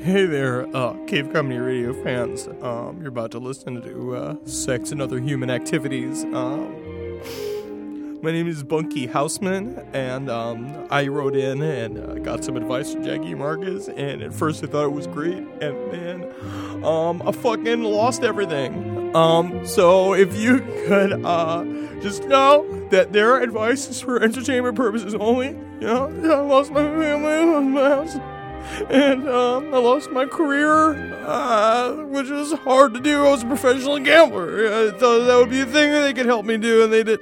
Hey there, uh, Cave Comedy Radio fans. Um, you're about to listen to uh, Sex and Other Human Activities. Um, my name is Bunky Houseman, and um, I wrote in and uh, got some advice from Jackie Marcus. And at first, I thought it was great, and then um, I fucking lost everything. Um, so if you could uh, just know that their advice is for entertainment purposes only. You know, I lost my family, I lost my house and um, I lost my career, uh, which was hard to do. I was a professional gambler. I thought that would be a thing that they could help me do, and they did.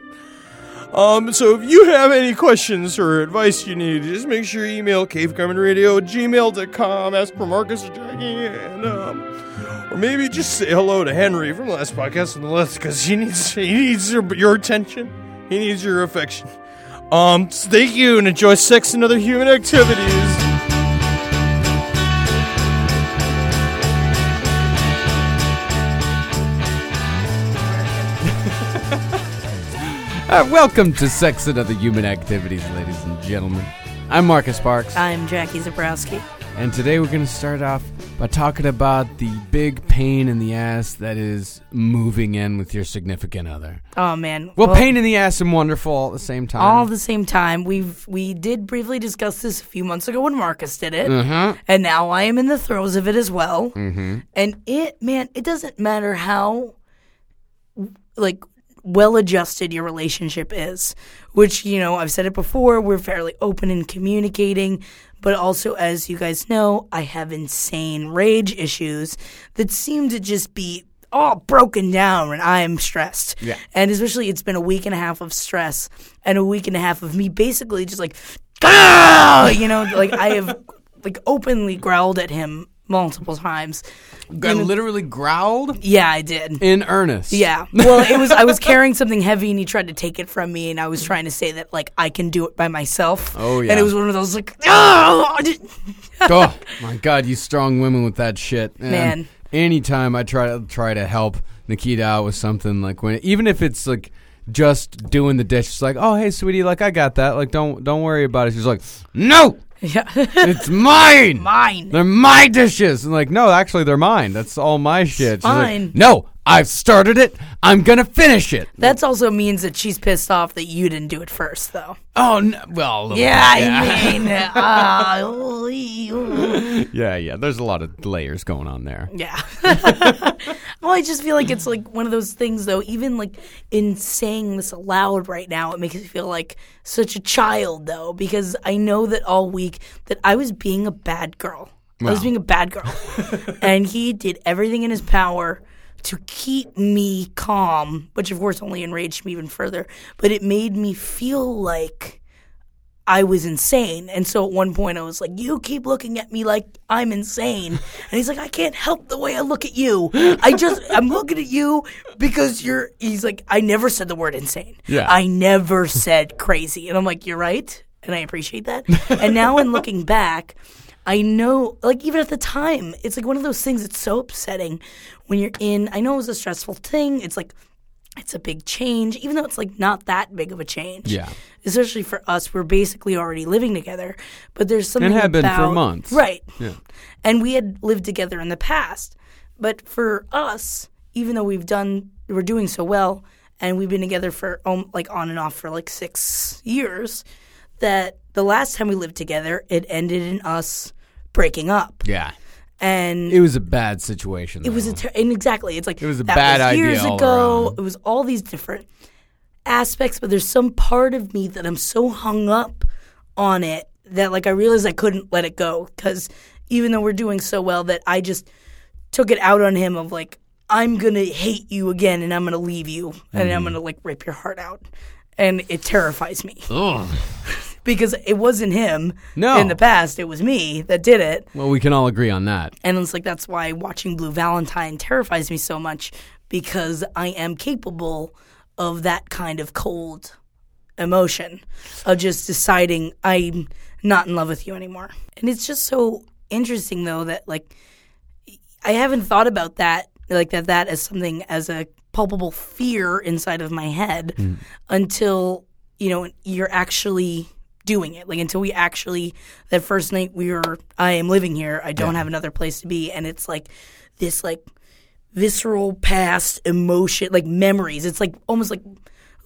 Um, so if you have any questions or advice you need, just make sure you email cavecomedyradio at gmail.com, ask for Marcus or Jackie, and, um, or maybe just say hello to Henry from the Last Podcast on the Left, because he needs, he needs your, your attention. He needs your affection. Um, so thank you and enjoy sex and other human activities. Uh, welcome to Sex and Other Human Activities, ladies and gentlemen. I'm Marcus Parks, I'm Jackie Zebrowski. and today we're going to start off by talking about the big pain in the ass that is moving in with your significant other. Oh man. Well, pain in the ass and wonderful all at the same time. all at the same time. We've we did briefly discuss this a few months ago when Marcus did it, uh-huh. and now I am in the throes of it as well. Mm-hmm. And it, man, it doesn't matter how like well adjusted your relationship is. Which you know, I've said it before. We're fairly open in communicating. But also, as you guys know, I have insane rage issues that seem to just be all broken down when I'm stressed. Yeah. And especially, it's been a week and a half of stress and a week and a half of me basically just like, "Ah!" you know, like I have like openly growled at him multiple times. Got literally growled Yeah, I did. in earnest. Yeah. Well, it was I was carrying something heavy and he tried to take it from me and I was trying to say that like I can do it by myself. Oh, yeah. And it was one of those like oh, oh my God, you strong women with that shit, And Man. Anytime I try to try to help Nikita out with something, like when even if it's like just doing the dish, it's like, oh hey sweetie, like I got that, like don't don't worry about it. She's like, no, yeah. it's mine. Mine. They're my dishes. And like, no, actually, they're mine. That's all my shit. She's like, fine. no, I've started it. I'm gonna finish it. That also means that she's pissed off that you didn't do it first though. Oh no, well, a little Yeah, bit, I mean uh, yeah, yeah. There's a lot of layers going on there. Yeah. well, I just feel like it's like one of those things, though. Even like in saying this aloud right now, it makes me feel like such a child, though, because I know that all week that I was being a bad girl. I was being a bad girl, and he did everything in his power to keep me calm, which of course only enraged me even further. But it made me feel like. I was insane. And so at one point I was like, You keep looking at me like I'm insane. And he's like, I can't help the way I look at you. I just, I'm looking at you because you're, he's like, I never said the word insane. Yeah. I never said crazy. And I'm like, You're right. And I appreciate that. And now in looking back, I know, like, even at the time, it's like one of those things that's so upsetting when you're in, I know it was a stressful thing. It's like, it's a big change, even though it's like not that big of a change. Yeah. Especially for us, we're basically already living together, but there's something had been for months. right? Yeah. And we had lived together in the past, but for us, even though we've done, we're doing so well, and we've been together for um, like on and off for like six years, that the last time we lived together, it ended in us breaking up, Yeah. and It was a bad situation. it was a ter- and exactly. It's like It was a bad was idea years ago. around. It was all these different aspects, but there's some part of me that I'm so hung up on it that like I realized I couldn't let it go because even though we're doing so well, that I just took it out on him of like I'm gonna hate you again and I'm gonna leave you and Mm. I'm gonna like rip your heart out, and it terrifies me Ugh. because it wasn't him No. in the past. It was me that did it. Well, we can all agree on that. And it's like that's why watching Blue Valentine terrifies me so much because I am capable of that kind of cold emotion of just deciding I'm not in love with you anymore. And it's just so interesting though that like I haven't thought about that like that that as something as a palpable fear inside of my head hmm. until you know you're actually doing it. Like until we actually that first night we were I am living here. I don't have another place to be and it's like this like visceral past emotion like memories. It's like almost like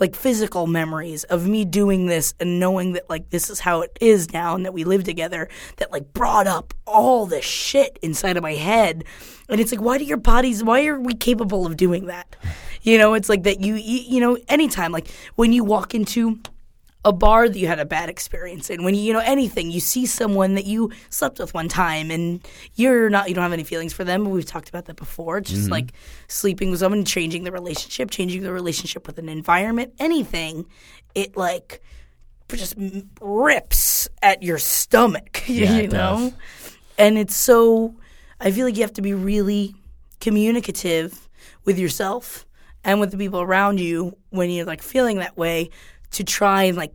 like physical memories of me doing this and knowing that like this is how it is now and that we live together that like brought up all the shit inside of my head. And it's like why do your bodies why are we capable of doing that? You know it's like that you you know anytime like when you walk into a bar that you had a bad experience in. When you you know anything you see someone that you slept with one time and you're not you don't have any feelings for them. We've talked about that before. It's just mm-hmm. like sleeping with someone changing the relationship changing the relationship with an environment anything it like just rips at your stomach Yeah, you know? does. and it's so i feel like you have to be really communicative with yourself and with the people around you when you're like feeling that way to try and like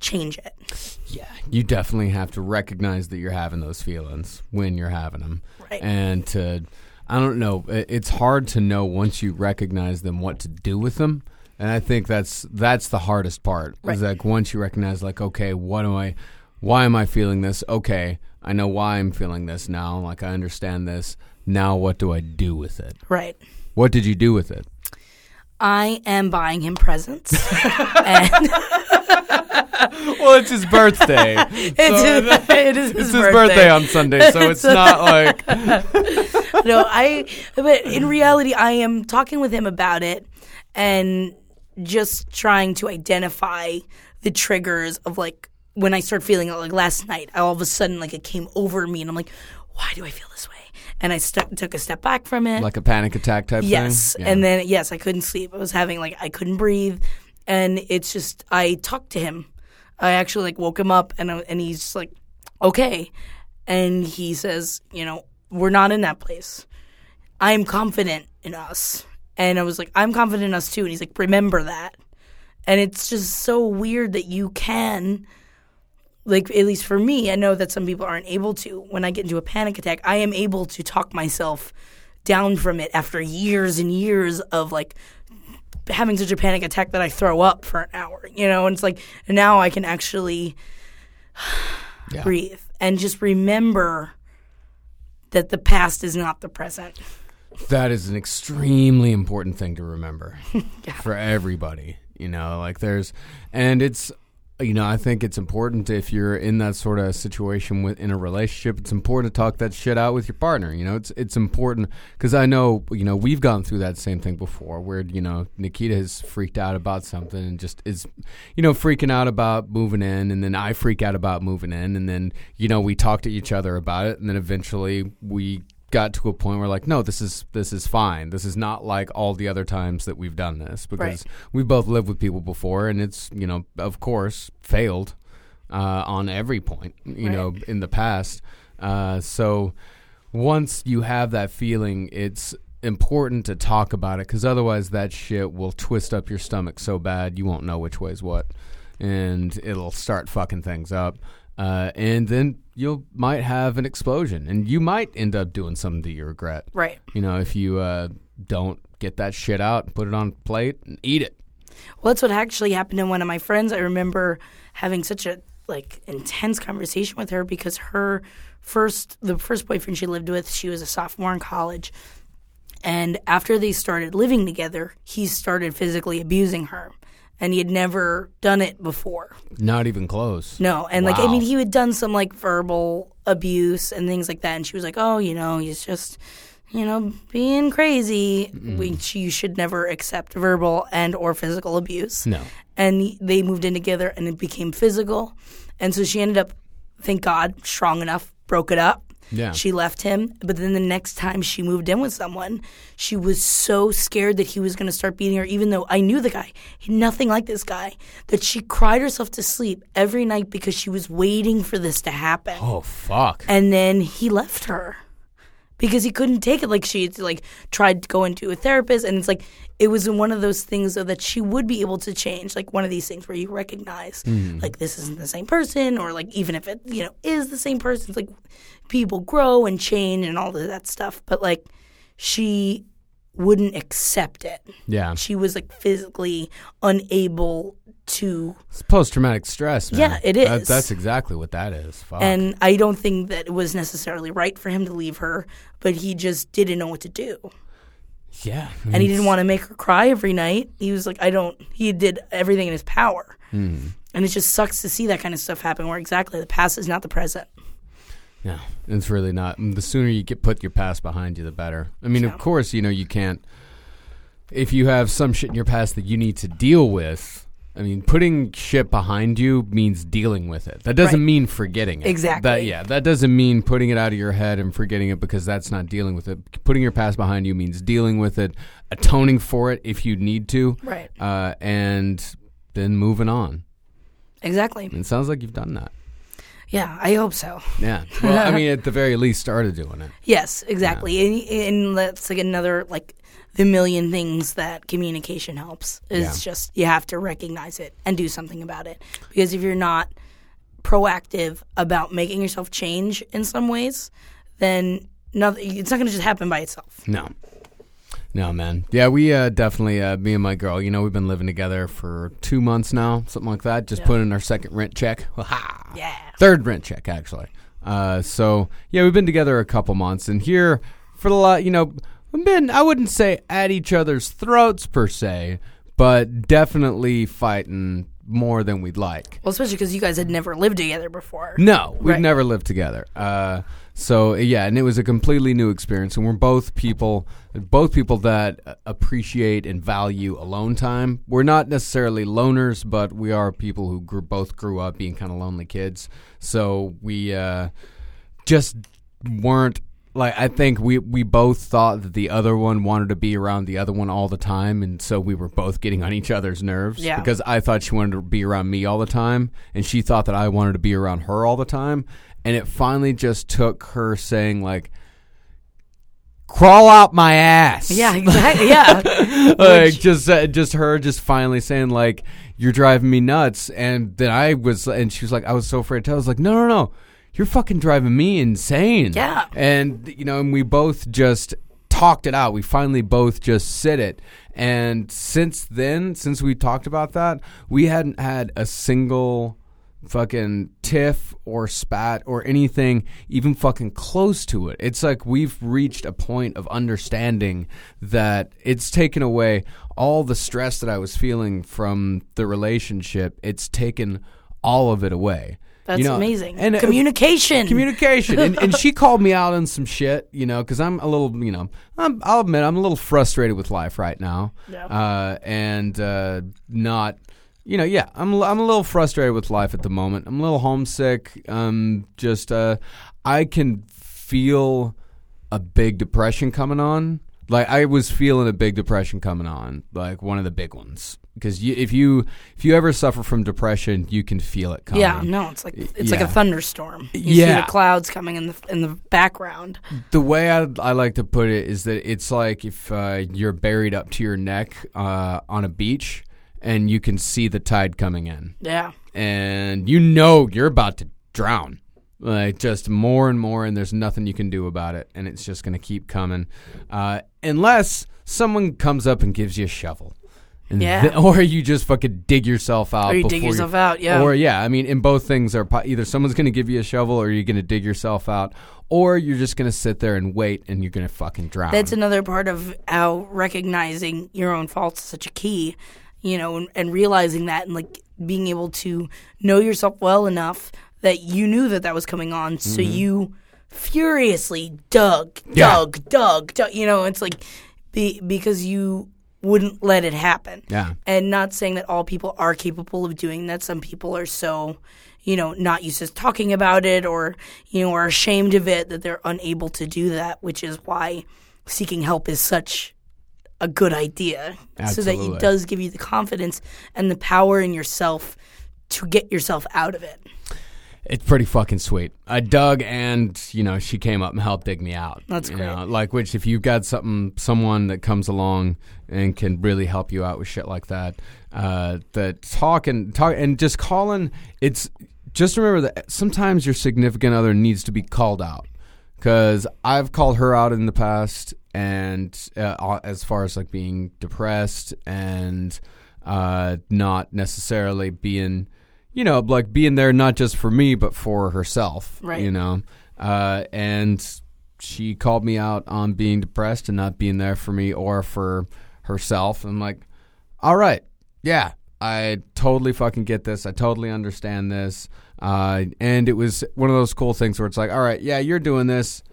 change it Yeah, you definitely have to recognize that you're having those feelings when you're having them, Right. and to, I don't know, it's hard to know once you recognize them what to do with them, and I think that's that's the hardest part. Right. Is like once you recognize, like, okay, what am I, why am I feeling this? Okay, I know why I'm feeling this now. Like I understand this. Now, what do I do with it? right What did you do with it? I am buying him presents and Well, it's his birthday. it's, his, it is his, It's his birthday on Sunday, so it's not like no, I. But in reality, I am talking with him about it and just trying to identify the triggers of like when I start feeling it. Like last night, all of a sudden, like it came over me, and I'm like, why do I feel this way? And I stu- took a step back from it. like a panic attack type Yes, thing. Yeah. and then yes, I couldn't sleep. I was having like I couldn't breathe, and it's just I talked to him. I actually like woke him up, and I- and he's just like, okay, and he says, you know, we're not in that place. I am confident in us, and I was like, I'm confident in us too, and he's like, remember that, and it's just so weird that you can. Like at least for me, I know that some people aren't able to. When I get into a panic attack, I am able to talk myself down from it after years and years of like having such a panic attack that I throw up for an hour, you know, and it's like now I can actually Yeah. breathe and just remember that the past is not the present. That is an extremely important thing to remember for everybody. You know, like there's, and it's, you know, I think it's important if you're in that sort of situation with in a relationship. It's important to talk that shit out with your partner. You know, it's it's important because I know you know we've gone through that same thing before, where you know Nikita has freaked out about something and just is, you know, freaking out about moving in, and then I freak out about moving in, and then you know we talk to each other about it, and then eventually we got to a point where like no this is this is fine. This is not like all the other times that we've done this because we've both lived with people before and it's you know of course failed uh, on every point you know in the past. Uh, so once you have that feeling it's important to talk about it because otherwise that shit will twist up your stomach so bad you won't know which way's what and it'll start fucking things up uh, and then you might have an explosion, and you might end up doing something that you regret. Right. You know, if you uh, don't get that shit out and put it on a plate and eat it. Well, that's what actually happened to one of my friends. I remember having such a like intense conversation with her because her first the first boyfriend she lived with, she was a sophomore in college. And after they started living together, he started physically abusing her. And he had never done it before. Not even close. No, and like I mean, he had done some like verbal abuse and things like that, and she was like, "Oh, you know, he's just, you know, being crazy. Which you should never accept verbal and or physical abuse." No. And they moved in together, and it became physical, and so she ended up, thank God, strong enough, broke it up. Yeah. She left him, but then the next time she moved in with someone, she was so scared that he was going to start beating her, even though I knew the guy, nothing like this guy, that she cried herself to sleep every night because she was waiting for this to happen. Oh fuck. And then he left her because he couldn't take it. Like she like tried to go into a therapist, and it's like it was one of those things though that she would be able to change. Like one of these things where you recognize mm. like this isn't the same person, or like even if it you know is the same person, it's like people grow and change and all of that stuff. But like she wouldn't accept it. Yeah. She was like physically unable to It's post traumatic stress, man. Yeah, it is. That- that's exactly what that is. Fuck. and I don't think that it was necessarily right for him to leave her, but he just didn't know what to do. yeah. And he didn't want to make her cry every night. He was like, I don't, he did everything in his power. Hmm. And it just sucks to see that kind of stuff happen where exactly the past is not the present. Yeah, it's really not. The sooner you get put your past behind you, the better. I mean, of course, you know you can't. If you have some shit in your past that you need to deal with, I mean, putting shit behind you means dealing with it. That doesn't Right. mean forgetting it. Exactly. That yeah, that doesn't mean putting it out of your head and forgetting it because that's not dealing with it. Putting your past behind you means dealing with it, atoning for it if you need to, Right. uh, and then moving on. Exactly. And it sounds like you've done that. Yeah, I hope so. Yeah. Well, I mean, at the very least, started doing it. Yes, exactly. And, and that's like another like the million things that communication helps. Is Yeah. just you have to recognize it and do something about it. Because if you're not proactive about making yourself change in some ways, then nothing. It's not going to just happen by itself. No. No, man. Yeah, we uh, definitely, uh, me and my girl, you know, we've been living together for two months now, something like that. Just put in our second rent check. Ha! Yeah. Third rent check, actually. Uh, so, yeah, we've been together a couple months. And here, for the lot, you know, we've been, I wouldn't say at each other's throats per se, but definitely fighting more than we'd like. Well, especially because you guys had never lived together before. No, we've Right. never lived together. Uh, so yeah, and it was a completely new experience. And we're both people, both people that appreciate and value alone time. We're not necessarily loners, but we are people who grew, both grew up being kind of lonely kids. So we uh, just weren't like I think we we both thought that the other one wanted to be around the other one all the time, and so we were both getting on each other's nerves. Yeah. Because I thought she wanted to be around me all the time, and she thought that I wanted to be around her all the time, and it finally just took her saying like. Crawl out my ass. Yeah, exactly. Yeah. like just uh, just her just finally saying like you're driving me nuts and then I was and she was like I was so afraid to tell I was like no no no you're fucking driving me insane Yeah. and you know and we both just talked it out we finally both just said it and since then since we talked about that we hadn't had a single fucking tiff or spat or anything even fucking close to it. It's like we've reached a point of understanding that it's taken away all the stress that I was feeling from the relationship. It's taken all of it away. That's You know, amazing. And uh, Communication. communication and, and she called me out on some shit you know because i'm a little you know I'm, i'll admit i'm a little frustrated with life right now Yeah. uh, and uh, not you know yeah I'm, a- I'm a little frustrated with life at the moment i'm a little homesick um just uh, i can feel a big depression coming on like i was feeling a big depression coming on like one of the big ones because if you if you ever suffer from depression you can feel it coming yeah, no, it's like it's like a thunderstorm. You see Yeah. the clouds coming in the in the background. The way I, I like to put it is that it's like if uh, you're buried up to your neck uh, on a beach and you can see the tide coming in, Yeah. and you know you're about to drown. Like just more and more, and there's nothing you can do about it, and it's just going to keep coming, uh, unless someone comes up and gives you a shovel. Yeah. th- or you just fucking dig yourself out. Or you dig yourself out, yeah. Or yeah, I mean, in both things are po- either someone's going to give you a shovel, or you're going to dig yourself out, or you're just going to sit there and wait, and you're going to fucking drown. That's another part of how recognizing your own faults is such a key, you know, and, and realizing that and like being able to know yourself well enough that you knew that that was coming on, so mm-hmm. you furiously dug, Yeah. dug, dug, dug. You know, it's like be, because you wouldn't let it happen. Yeah. And not saying that all people are capable of doing that. Some people are so, you know, not used to talking about it or, you know, are ashamed of it that they're unable to do that, which is why seeking help is such a good idea. So that it does give you the confidence and the power in yourself to get yourself out of it. It's pretty fucking sweet. I dug, and you know, she came up and helped dig me out. That's you great. Know, like, which if you've got something, someone that comes along and can really help you out with shit like that, uh, that talk and talk and just calling. It's just remember that sometimes your significant other needs to be called out. Because I've called her out in the past, and uh, as far as like being depressed and uh, not necessarily being, you know, like being there not just for me but for herself, Right. You know, uh, and she called me out on being depressed and not being there for me or for herself. I'm like, all right, yeah, I totally fucking get this. I totally understand this. Uh, and it was one of those cool things where it's like, all right, yeah, you're doing this.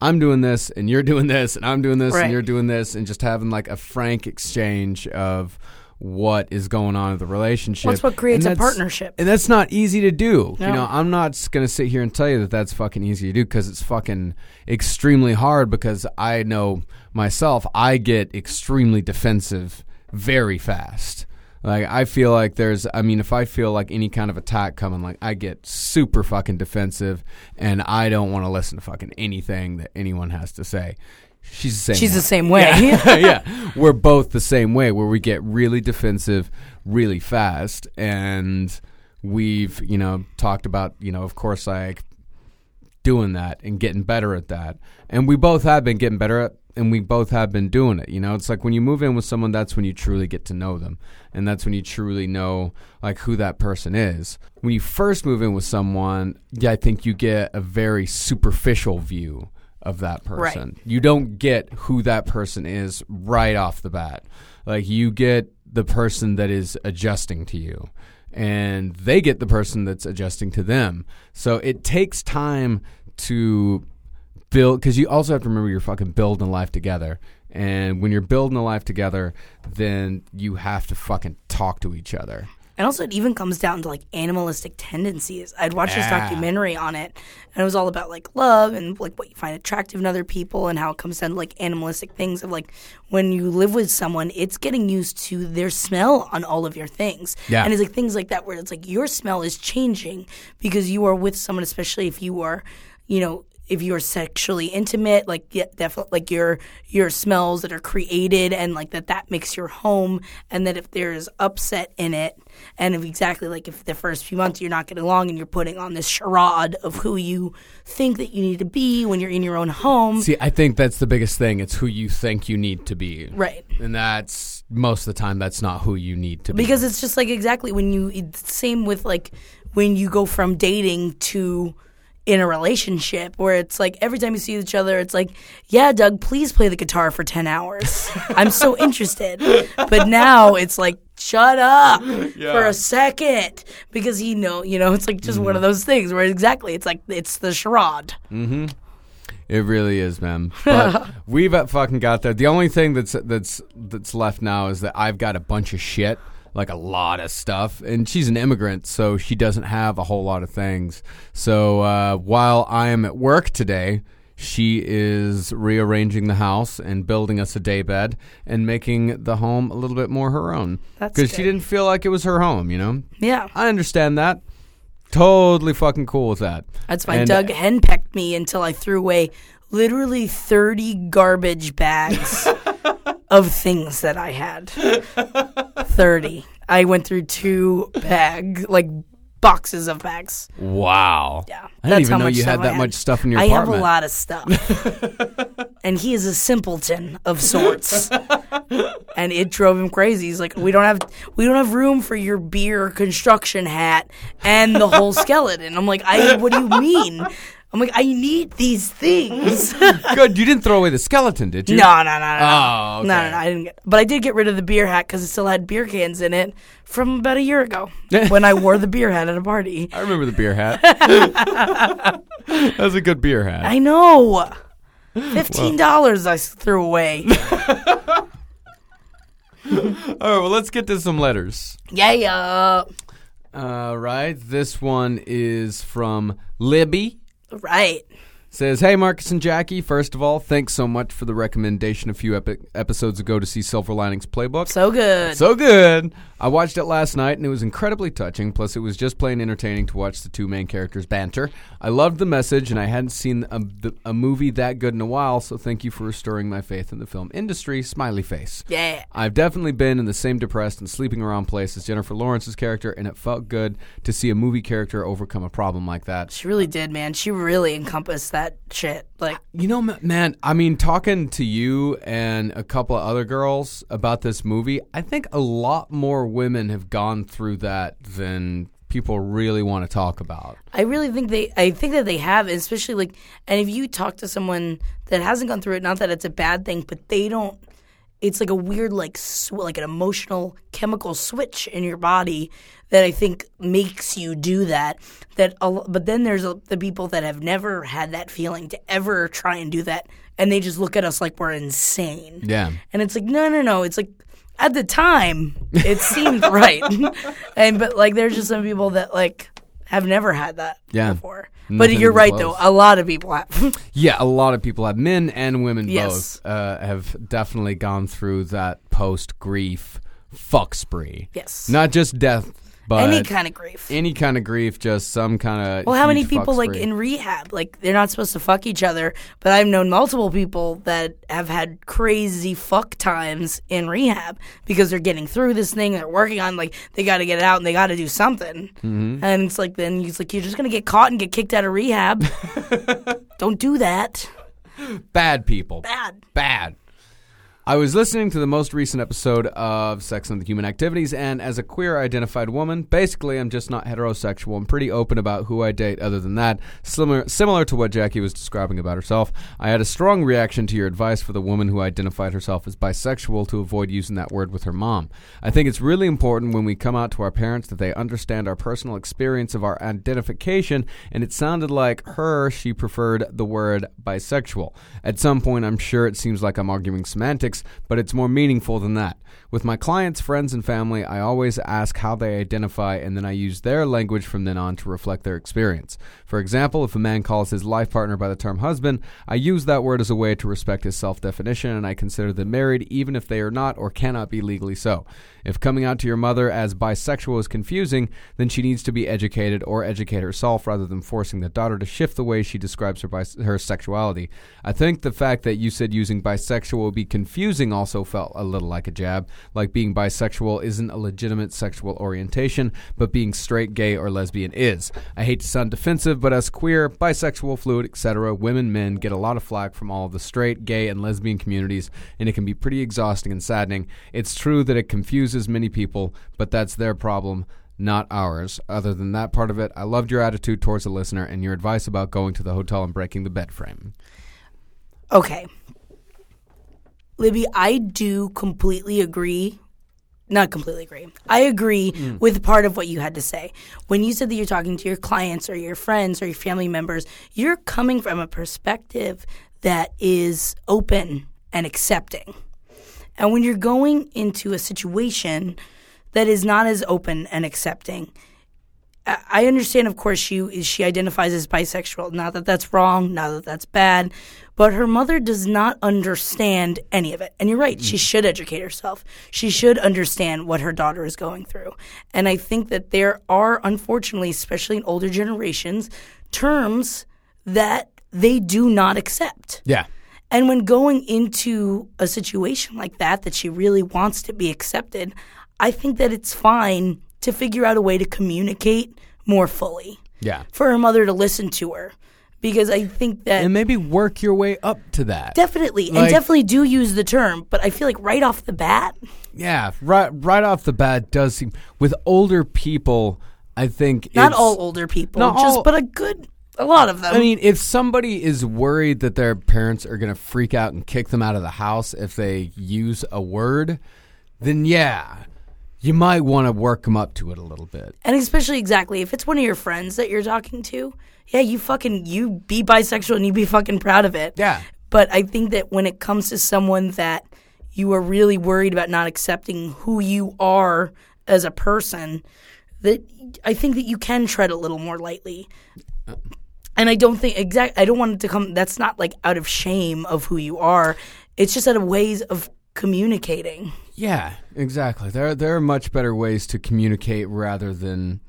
I'm doing this, and you're doing this, and I'm doing this, Right. and you're doing this, and just having like a frank exchange of what is going on in the relationship. That's what creates And a partnership. and that's not easy to do. You know, I'm not gonna sit here and tell you that that's fucking easy to do because it's fucking extremely hard. Because I know myself, I get extremely defensive very fast. Like I feel like there's, I mean, if I feel like any kind of attack coming, like I get super fucking defensive, and I don't want to listen to fucking anything that anyone has to say. She's the same. She's way. the same way. yeah, we're both the same way where we get really defensive really fast and we've, you know, talked about, you know, of course like doing that and getting better at that. And we both have been getting better at and we both have been doing it. You know, it's like when you move in with someone that's when you truly get to know them. And that's when you truly know like who that person is. When you first move in with someone, yeah, I think you get a very superficial view of that Right. person. You don't get who that person is right off the bat. Like you get the person that is adjusting to you and they get the person that's adjusting to them. So it takes time to build because you also have to remember you're fucking building a life together. And when you're building a life together, then you have to fucking talk to each other. And also, it even comes down to like animalistic tendencies. I'd watched this ah. documentary on it, and it was all about like love and like what you find attractive in other people, and how it comes down to like animalistic things of like when you live with someone, it's getting used to their smell on all of your things. Yeah. And it's like things like that where it's like your smell is changing because you are with someone, especially if you are, you know, if you're sexually intimate, like yeah, definitely like your your smells that are created and like that that makes your home, and that if there's upset in it, and if exactly like if the first few months you're not getting along and you're putting on this charade of who you think that you need to be when you're in your own home, See, I think that's the biggest thing. It's who you think you need to be. right? And that's most of the time that's not who you need to be. Because it's just like exactly when you same with like when you go from dating to in a relationship where it's like every time you see each other it's like yeah Doug please play the guitar for 10 hours. I'm so interested. But now it's like shut up for a second. Because you know you know it's like just one of those things where exactly it's like it's the charade. It really is, man. But we've uh, fucking got there. The only thing that's that's that's left now is that I've got a bunch of shit, like a lot of stuff, and she's an immigrant, so she doesn't have a whole lot of things. So uh, while I am at work today, she is rearranging the house and building us a daybed and making the home a little bit more her own. That's Because she didn't feel like it was her home, you know. yeah I understand that. Totally fucking cool with that. That's why And- Doug henpecked me until I threw away literally 30 garbage bags of things that I had. 30. I went through two bag, like boxes of bags. Wow. Yeah. I didn't even know you had that much stuff in your I apartment. have a lot of stuff. and he is a simpleton of sorts. and it drove him crazy. He's like, "We don't have we don't have room for your beer construction hat and the whole skeleton." I'm like, "I what do you mean?" I'm like, "I need these things." Good. You didn't throw away the skeleton, did you? no, no, no, no. Oh, No, okay. no, no, I didn't get. But I did get rid of the beer hat because it still had beer cans in it from about a year ago when I wore the beer hat at a party. I remember the beer hat. that was a good beer hat. I know. Fifteen dollars I threw away. All right, well, let's get to some letters. yeah, yeah. All right, this one is from Libby. Right. Says, Hey, Marcus and Jackie. First of all, thanks so much for the recommendation a few epi- episodes ago to see Silver Linings Playbook. So good. So good. I watched it last night and it was incredibly touching. Plus, it was just plain entertaining to watch the two main characters banter. I loved the message and I hadn't seen a, the, a movie that good in a while, so thank you for restoring my faith in the film industry. Smiley face. yeah. I've definitely been in the same depressed and sleeping around place as Jennifer Lawrence's character, and it felt good to see a movie character overcome a problem like that. She really did, man. She really encompassed that shit. Like, You know, man, I mean, talking to you and a couple of other girls about this movie, I think a lot more women have gone through that than people really want to talk about. I really think they. I think that they have, especially like, and if you talk to someone that hasn't gone through it, not that it's a bad thing, but they don't. It's like a weird, like, sw- like an emotional chemical switch in your body that I think makes you do that. That, a l- but then there's a, the people that have never had that feeling to ever try and do that, and they just look at us like we're insane. Yeah. And it's like, no, no, no. It's like at the time it seemed right, and but like there's just some people that like have never had that Yeah. before. But Nothing you're right close. though. A lot of people have. Yeah, a lot of people have, men and women Yes. both, uh, have definitely gone through that post grief fuck spree. yes. Not just death, but Any kind of grief. any kind of grief, just some kind of. Well, how many people like in rehab? Like they're not supposed to fuck each other, but I've known multiple people that have had crazy fuck times in rehab because they're getting through this thing. They're working on like they got to get it out and they got to do something. Mm-hmm. And it's like then it's like you're just gonna get caught and get kicked out of rehab. Don't do that. bad people? Bad. bad. I was listening to the most recent episode of Sex and the Human Activities, and as a queer identified woman, basically I'm just not heterosexual. I'm pretty open about who I date other than that. Similar, similar to what Jackie was describing about herself, I had a strong reaction to your advice for the woman who identified herself as bisexual to avoid using that word with her mom. I think it's really important when we come out to our parents that they understand our personal experience of our identification, and it sounded like her, she preferred the word bisexual. At some point, I'm sure it seems like I'm arguing semantics, but it's more meaningful than that. With my clients, friends, and family, I always ask how they identify, and then I use their language from then on to reflect their experience. For example, if a man calls his life partner by the term husband, I use that word as a way to respect his self definition, and I consider them married even if they are not or cannot be legally so. If coming out to your mother as bisexual is confusing, then she needs to be educated or educate herself rather than forcing the daughter to shift the way she describes her, bis- her sexuality. I think the fact that you said using bisexual would be confusing also felt a little like a jab, like being bisexual isn't a legitimate sexual orientation, but being straight, gay, or lesbian is. I hate to sound defensive, but as queer, bisexual, fluid, etc., women, men get a lot of flack from all of the straight, gay, and lesbian communities, and it can be pretty exhausting and saddening. It's true that it confuses many people, but that's their problem not ours. Other than that part of it, I loved your attitude towards the listener and your advice about going to the hotel and breaking the bed frame. Okay. Libby, I do completely agree. Not completely agree. I agree mm. with part of what you had to say. When you said that you're talking to your clients or your friends or your family members, you're coming from a perspective that is open and accepting. And when you're going into a situation that is not as open and accepting, I I understand, of course, she she identifies as bisexual. Not that that's wrong, not that that's bad, but her mother does not understand any of it. And you're right; she mm. should educate herself. She should understand what her daughter is going through. And I think that there are, unfortunately, especially in older generations, terms that they do not accept. Yeah. And when going into a situation like that, that she really wants to be accepted, I think that it's fine to figure out a way to communicate more fully Yeah. for her mother to listen to her. Because I think that And maybe work your way up to that. definitely, and definitely do use the term, but I feel like right off the bat, yeah, right right off the bat does seem with older people, I think not all older people, Not just all- but a good, a lot of them. I mean, if somebody is worried that their parents are going to freak out and kick them out of the house if they use a word, then yeah, you might want to work them up to it a little bit. And especially exactly if it's one of your friends that you're talking to, yeah, you fucking you be bisexual and you be fucking proud of it. Yeah. But I think that when it comes to someone that you are really worried about not accepting who you are as a person, that I think that you can tread a little more lightly. And I don't think exact. I don't want it to come. That's not like out of shame of who you are. It's just out of ways of communicating. Yeah, exactly. There there are much better ways to communicate rather than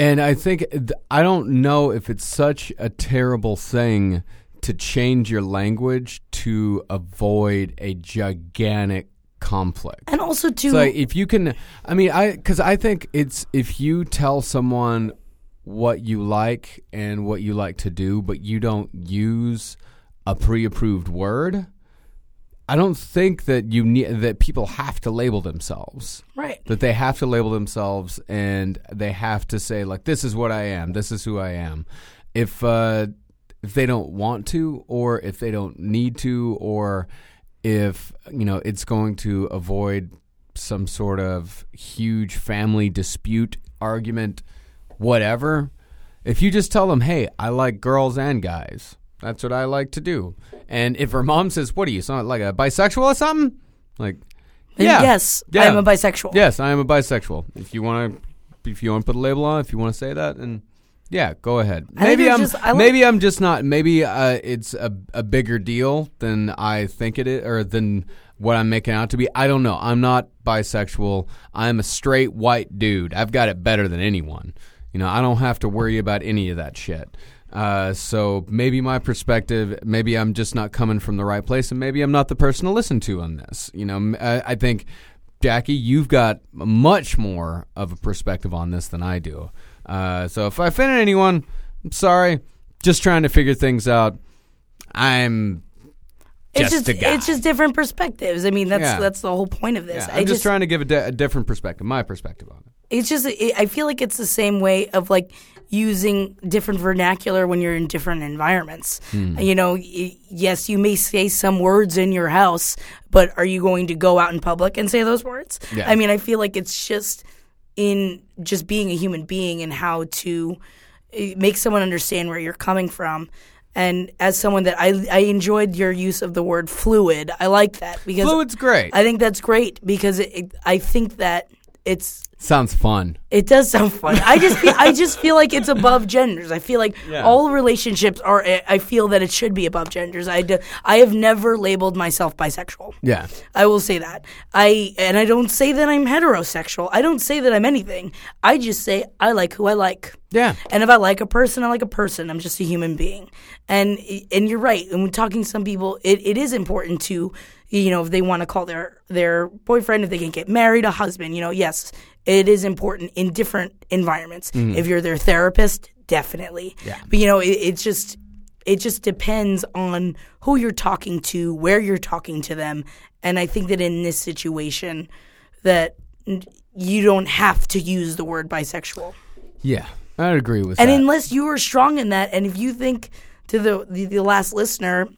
and I think I don't know if it's such a terrible thing to change your language to avoid a gigantic conflict. And also to So like, if you can, I mean, I because I think it's if you tell someone what you like and what you like to do, but you don't use a pre-approved word, I don't think that you need that people have to label themselves. Right. That they have to label themselves and they have to say like this is what I am, this is who I am. If uh if they don't want to or if they don't need to or if you know it's going to avoid some sort of huge family dispute argument whatever if you just tell them hey i like girls and guys that's what i like to do and if her mom says what are you like a bisexual or something like yeah yes, yeah. I'm a bisexual. yes i am a bisexual if you want to if you want to put a label on if you want to say that and yeah, go ahead. I Maybe I'm just- I like- maybe I'm just not. Maybe uh, it's a a bigger deal than I think it is, or than what I'm making out to be. I don't know. I'm not bisexual. I'm a straight white dude. I've got it better than anyone. You know, I don't have to worry about any of that shit. Uh, so maybe my perspective, maybe I'm just not coming from the right place, and maybe I'm not the person to listen to on this. You know, I think Jackie, you've got much more of a perspective on this than I do. Uh, so if I offended anyone, I'm sorry. Just trying to figure things out. I'm it's just just a guy. it's just different perspectives. I mean, that's Yeah. that's the whole point of this. yeah, I I'm just, just trying to give a, di- a different perspective, my perspective on it. it's just it, I feel like it's the same way of like using different vernacular when you're in different environments. Hmm. You know, y- yes, you may say some words in your house, but are you going to go out in public and say those words? Yeah. I mean, I feel like it's just in just being a human being and how to uh, make someone understand where you're coming from. And as someone that I I enjoyed your use of the word fluid, I like that because Fluid's great. I think that's great because it, it, I think that it's Sounds fun. it does sound fun. I just feel, I just feel like it's above genders. I feel like Yeah. all relationships are. I feel that it should be above genders. I, do, I have never labeled myself bisexual. Yeah. I will say that. I and I don't say that I'm heterosexual. I don't say that I'm anything. I just say I like who I like. Yeah. And if I like a person, I like a person. I'm just a human being. And and you're right. And when talking to some people, it, it is important to, you know, if they want to call their their boyfriend, if they can get married, a husband, you know, yes, it is important in different environments. Mm-hmm. If you're their therapist, definitely. Yeah. But you know, it, it's just it just depends on who you're talking to, where you're talking to them, and I think that in this situation, that you don't have to use the word bisexual. Yeah. I'd agree with that. And that. unless you are strong in that, and if you think to the, the the last listener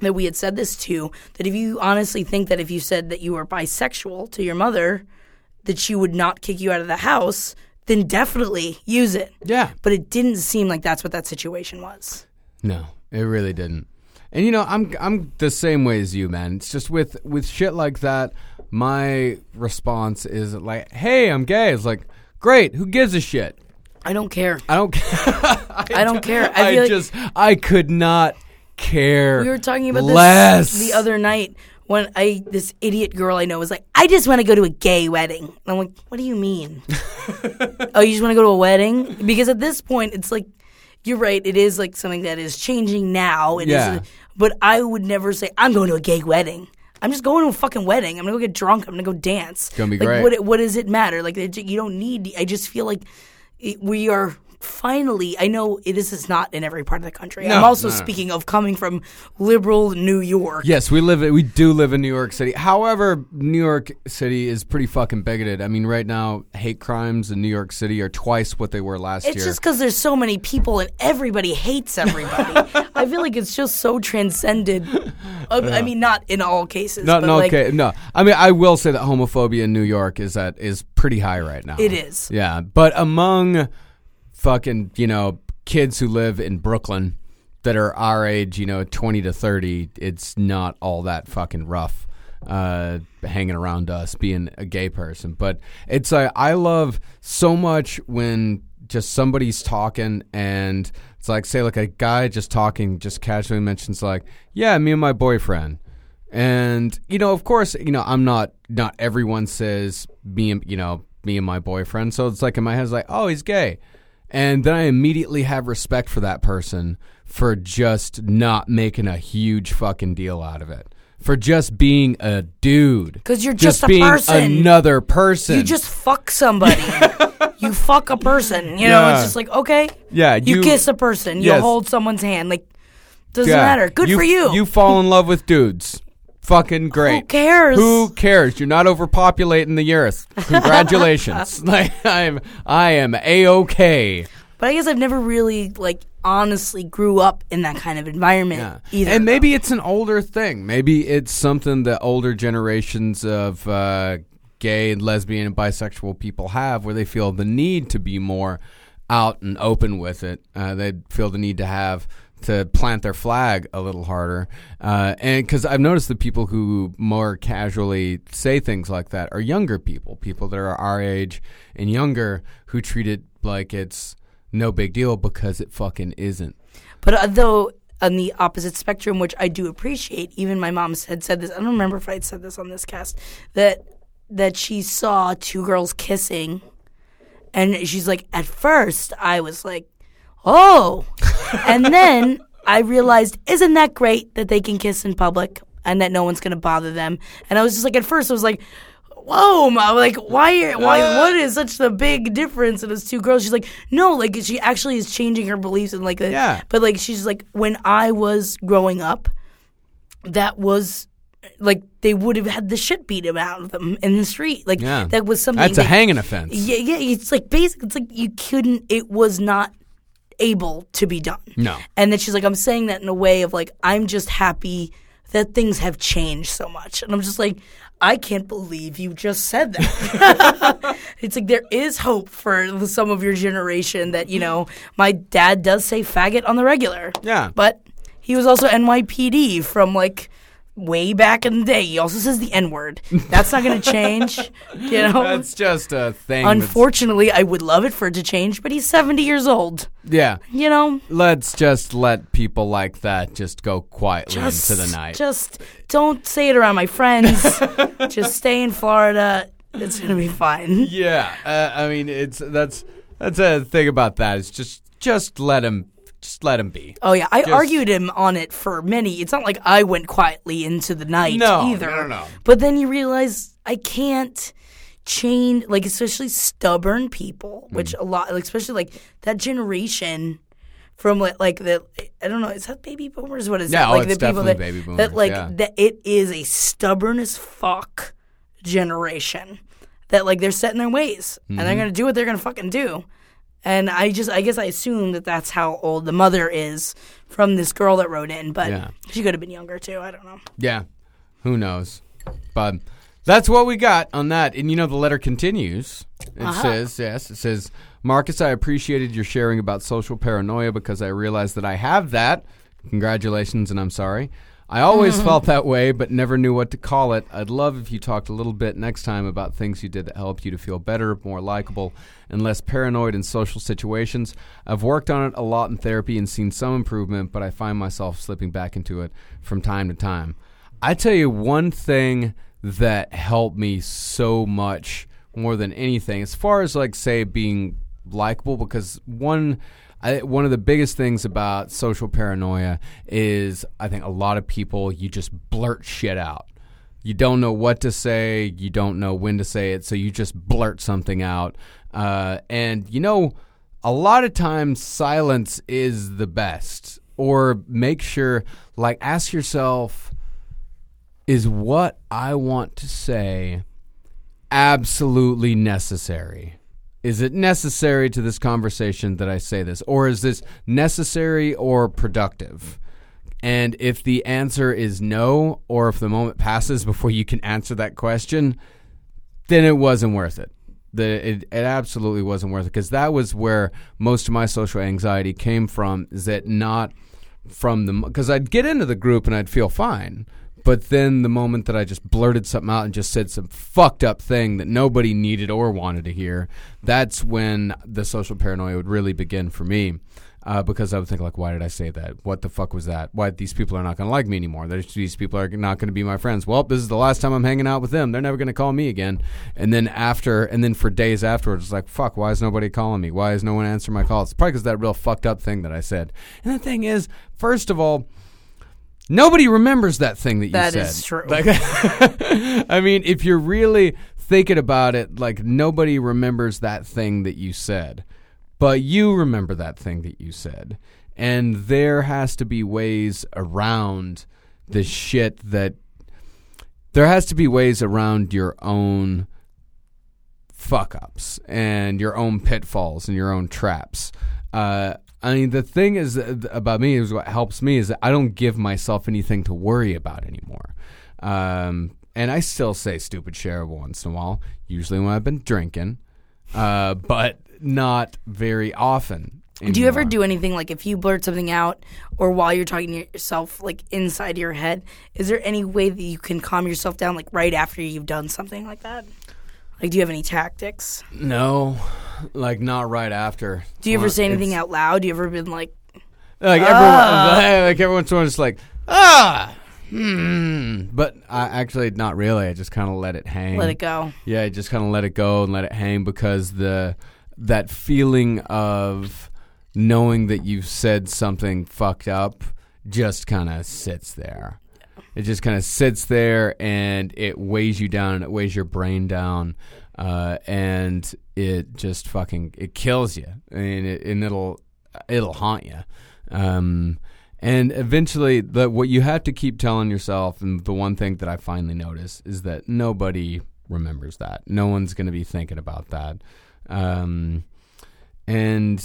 that we had said this to, that if you honestly think that if you said that you were bisexual to your mother, that she would not kick you out of the house, then definitely use it. yeah. But it didn't seem like that's what that situation was. No, it really didn't. And you know, I'm I'm the same way as you, man. It's just with with shit like that, my response is like, "Hey, I'm gay." It's like, "Great, who gives a shit?" I don't care. I don't care. I don't care. I I, like- just I could not care. We were talking about less. this the other night when I this idiot girl I know was like, I just want to go to a gay wedding. And I'm like, what do you mean? oh, you just want to go to a wedding? Because at this point, it's like you're right. It is like something that is changing now. It is, Yeah. but I would never say I'm going to a gay wedding. I'm just going to a fucking wedding. I'm gonna go get drunk. I'm gonna go dance. gonna be like, great. What, what does it matter? Like you don't need. I just feel like it, we are finally. I know this is not in every part of the country. I'm also no, no. speaking of coming from liberal New York. Yes, we live. We do live in New York City. However, New York City is pretty fucking bigoted. I mean, right now, hate crimes in New York City are twice what they were last It's year. It's just because there's so many people and everybody hates everybody. I feel like it's just so transcended. Uh, I mean, not in all cases. no, but no, like, okay, no. I mean, I will say that homophobia in New York is that is pretty high right now. It is. Yeah, but among fucking you know kids who live in Brooklyn that are our age, you know, twenty to thirty, it's not all that fucking rough. Uh, hanging around us, being a gay person, but it's like I love so much when just somebody's talking and it's like say like a guy just talking, just casually mentions like, yeah, me and my boyfriend. And you know, of course, you know, I'm not. Not everyone says me and you know me and my boyfriend. So it's like in my head, it's like, oh, he's gay, and then I immediately have respect for that person for just not making a huge fucking deal out of it, for just being a dude. Because you're just a being person. another person. You just fuck somebody. you fuck a person. You know, Yeah. it's just like okay, Yeah, you, you- kiss a person, you Yes. hold someone's hand. Like doesn't matter. Good for you. You fall in love with dudes. Fucking great. Who cares? Who cares? You're not overpopulating the earth. Congratulations. like I'm I am a okay. But I guess I've never really like honestly grew up in that kind of environment Yeah. either. And maybe it's an older thing. Maybe it's something that older generations of uh, gay and lesbian and bisexual people have where they feel the need to be more out and open with it. Uh, they feel the need to have to plant their flag a little harder. Uh, and because I've noticed the people who more casually say things like that are younger people, people that are our age and younger who treat it like it's no big deal because it fucking isn't. But uh, though on the opposite spectrum, which I do appreciate, even my mom had said this. I don't remember if I had said this on this cast that that she saw two girls kissing, and she's like, at first I was like, oh, and then I realized, isn't that great that they can kiss in public and that no one's gonna bother them? And I was just like, at first I was like. Whoa! Like, why? Why? Uh. What is such the big difference in those two girls? She's like, no, like she actually is changing her beliefs and like Yeah. But like, she's like, when I was growing up, that was like they would have had the shit beat out of them in the street. Like Yeah. that was something. That's a hanging offense. Yeah, yeah. It's like basic. It's like you couldn't. It was not able to be done. No. And then she's like, I'm saying that in a way of like, I'm just happy that things have changed so much. And I'm just like, I can't believe you just said that. it's like there is hope for some of your generation that, you know, my dad does say faggot on the regular. Yeah. But he was also NYPD from like way back in the day. He also says the N word. That's not going to change. You know? That's just a thing. that's- Unfortunately, I would love it for it to change, but he's 70 years old. yeah. You know? Let's just let people like that just go quietly Just, into the night. Just don't say it around my friends. just stay in Florida. It's going to be fine. yeah. Uh, I mean, it's that's that's a thing about that. It's just just let him just let him be. Oh, yeah. I Just- argued him on it for many. It's not like I went quietly into the night No, either. no, no, no. But then you realize I can't change, like, especially stubborn people, which Mm. a lot, like, especially like that generation. From like, like the I don't know is that baby boomers what is Yeah, it oh, like it's the people definitely that baby boomers, that like yeah. that it is a stubborn as fuck generation that like they're set in their ways and Mm-hmm. they're gonna do what they're gonna fucking do and I just I guess I assume that that's how old the mother is from this girl that wrote in but Yeah. she could have been younger too I don't know Yeah. Who knows? But that's what we got on that. And you know, the letter continues. It Uh-huh. says, yes, it says, Marcus, I appreciated your sharing about social paranoia because I realized that I have that. Congratulations, and I'm sorry. I always felt that way, but never knew what to call it. I'd love if you talked a little bit next time about things you did that helped you to feel better, more likable, and less paranoid in social situations. I've worked on it a lot in therapy and seen some improvement, but I find myself slipping back into it from time to time. I tell you one thing that helped me so much more than anything, as far as like say being likable, because one I, one of the biggest things about social paranoia is I think a lot of people you just blurt shit out. You don't know what to say, you don't know when to say it, so you just blurt something out. Uh, and you know, a lot of times silence is the best. Or make sure, like, ask yourself, is what I want to say absolutely necessary? Is it necessary to this conversation that I say this? Or is this necessary or productive? And if the answer is no, or if the moment passes before you can answer that question, then it wasn't worth it. The, it, it absolutely wasn't worth it because that was where most of my social anxiety came from. Is that not from the because I'd get into the group and I'd feel fine, but then the moment that I just blurted something out and just said some fucked up thing that nobody needed or wanted to hear, that's when the social paranoia would really begin for me. Uh, because I would think like, why did I say that? What the fuck was that? Why these people are not going to like me anymore? These people are not going to be my friends. Well, this is the last time I'm hanging out with them. They're never going to call me again. And then after, and then for days afterwards, it's like, fuck, why is nobody calling me? Why is no one answering my calls? Probably because that real fucked up thing that I said. And the thing is, first of all, nobody remembers that thing that you That said. is true. Like, I mean, if you're really thinking about it, like nobody remembers that thing that you said, but you remember that thing that you said. And there has to be ways around the shit that there has to be ways around your own fuck ups and your own pitfalls and your own traps. Uh, I mean, the thing is about me is what helps me is that I don't give myself anything to worry about anymore. Um, and I still say stupid shit once in a while, usually when I've been drinking, uh, but not very often. Do you ever do anything like if you blurt something out or while you're talking to yourself, like inside your head? Is there any way that you can calm yourself down, like right after you've done something like that? Like, do you have any tactics? No, like not right after. Do you ever Well, say anything it's- out loud? Do you ever been like, Like everyone, like everyone's sort of just like ah, hmm. But I actually not really. I just kind of let it hang. let it go? Yeah, I just kind of let it go and let it hang because the that feeling of knowing that you've said something fucked up just kind of sits there. It just kind of sits there and it weighs you down and it weighs your brain down. Uh, and it just fucking it kills you and, it, and it'll it'll haunt you. Um, and eventually, the, what you have to keep telling yourself, and the one thing that I finally noticed is that nobody remembers that. No one's going to be thinking about that. Um, and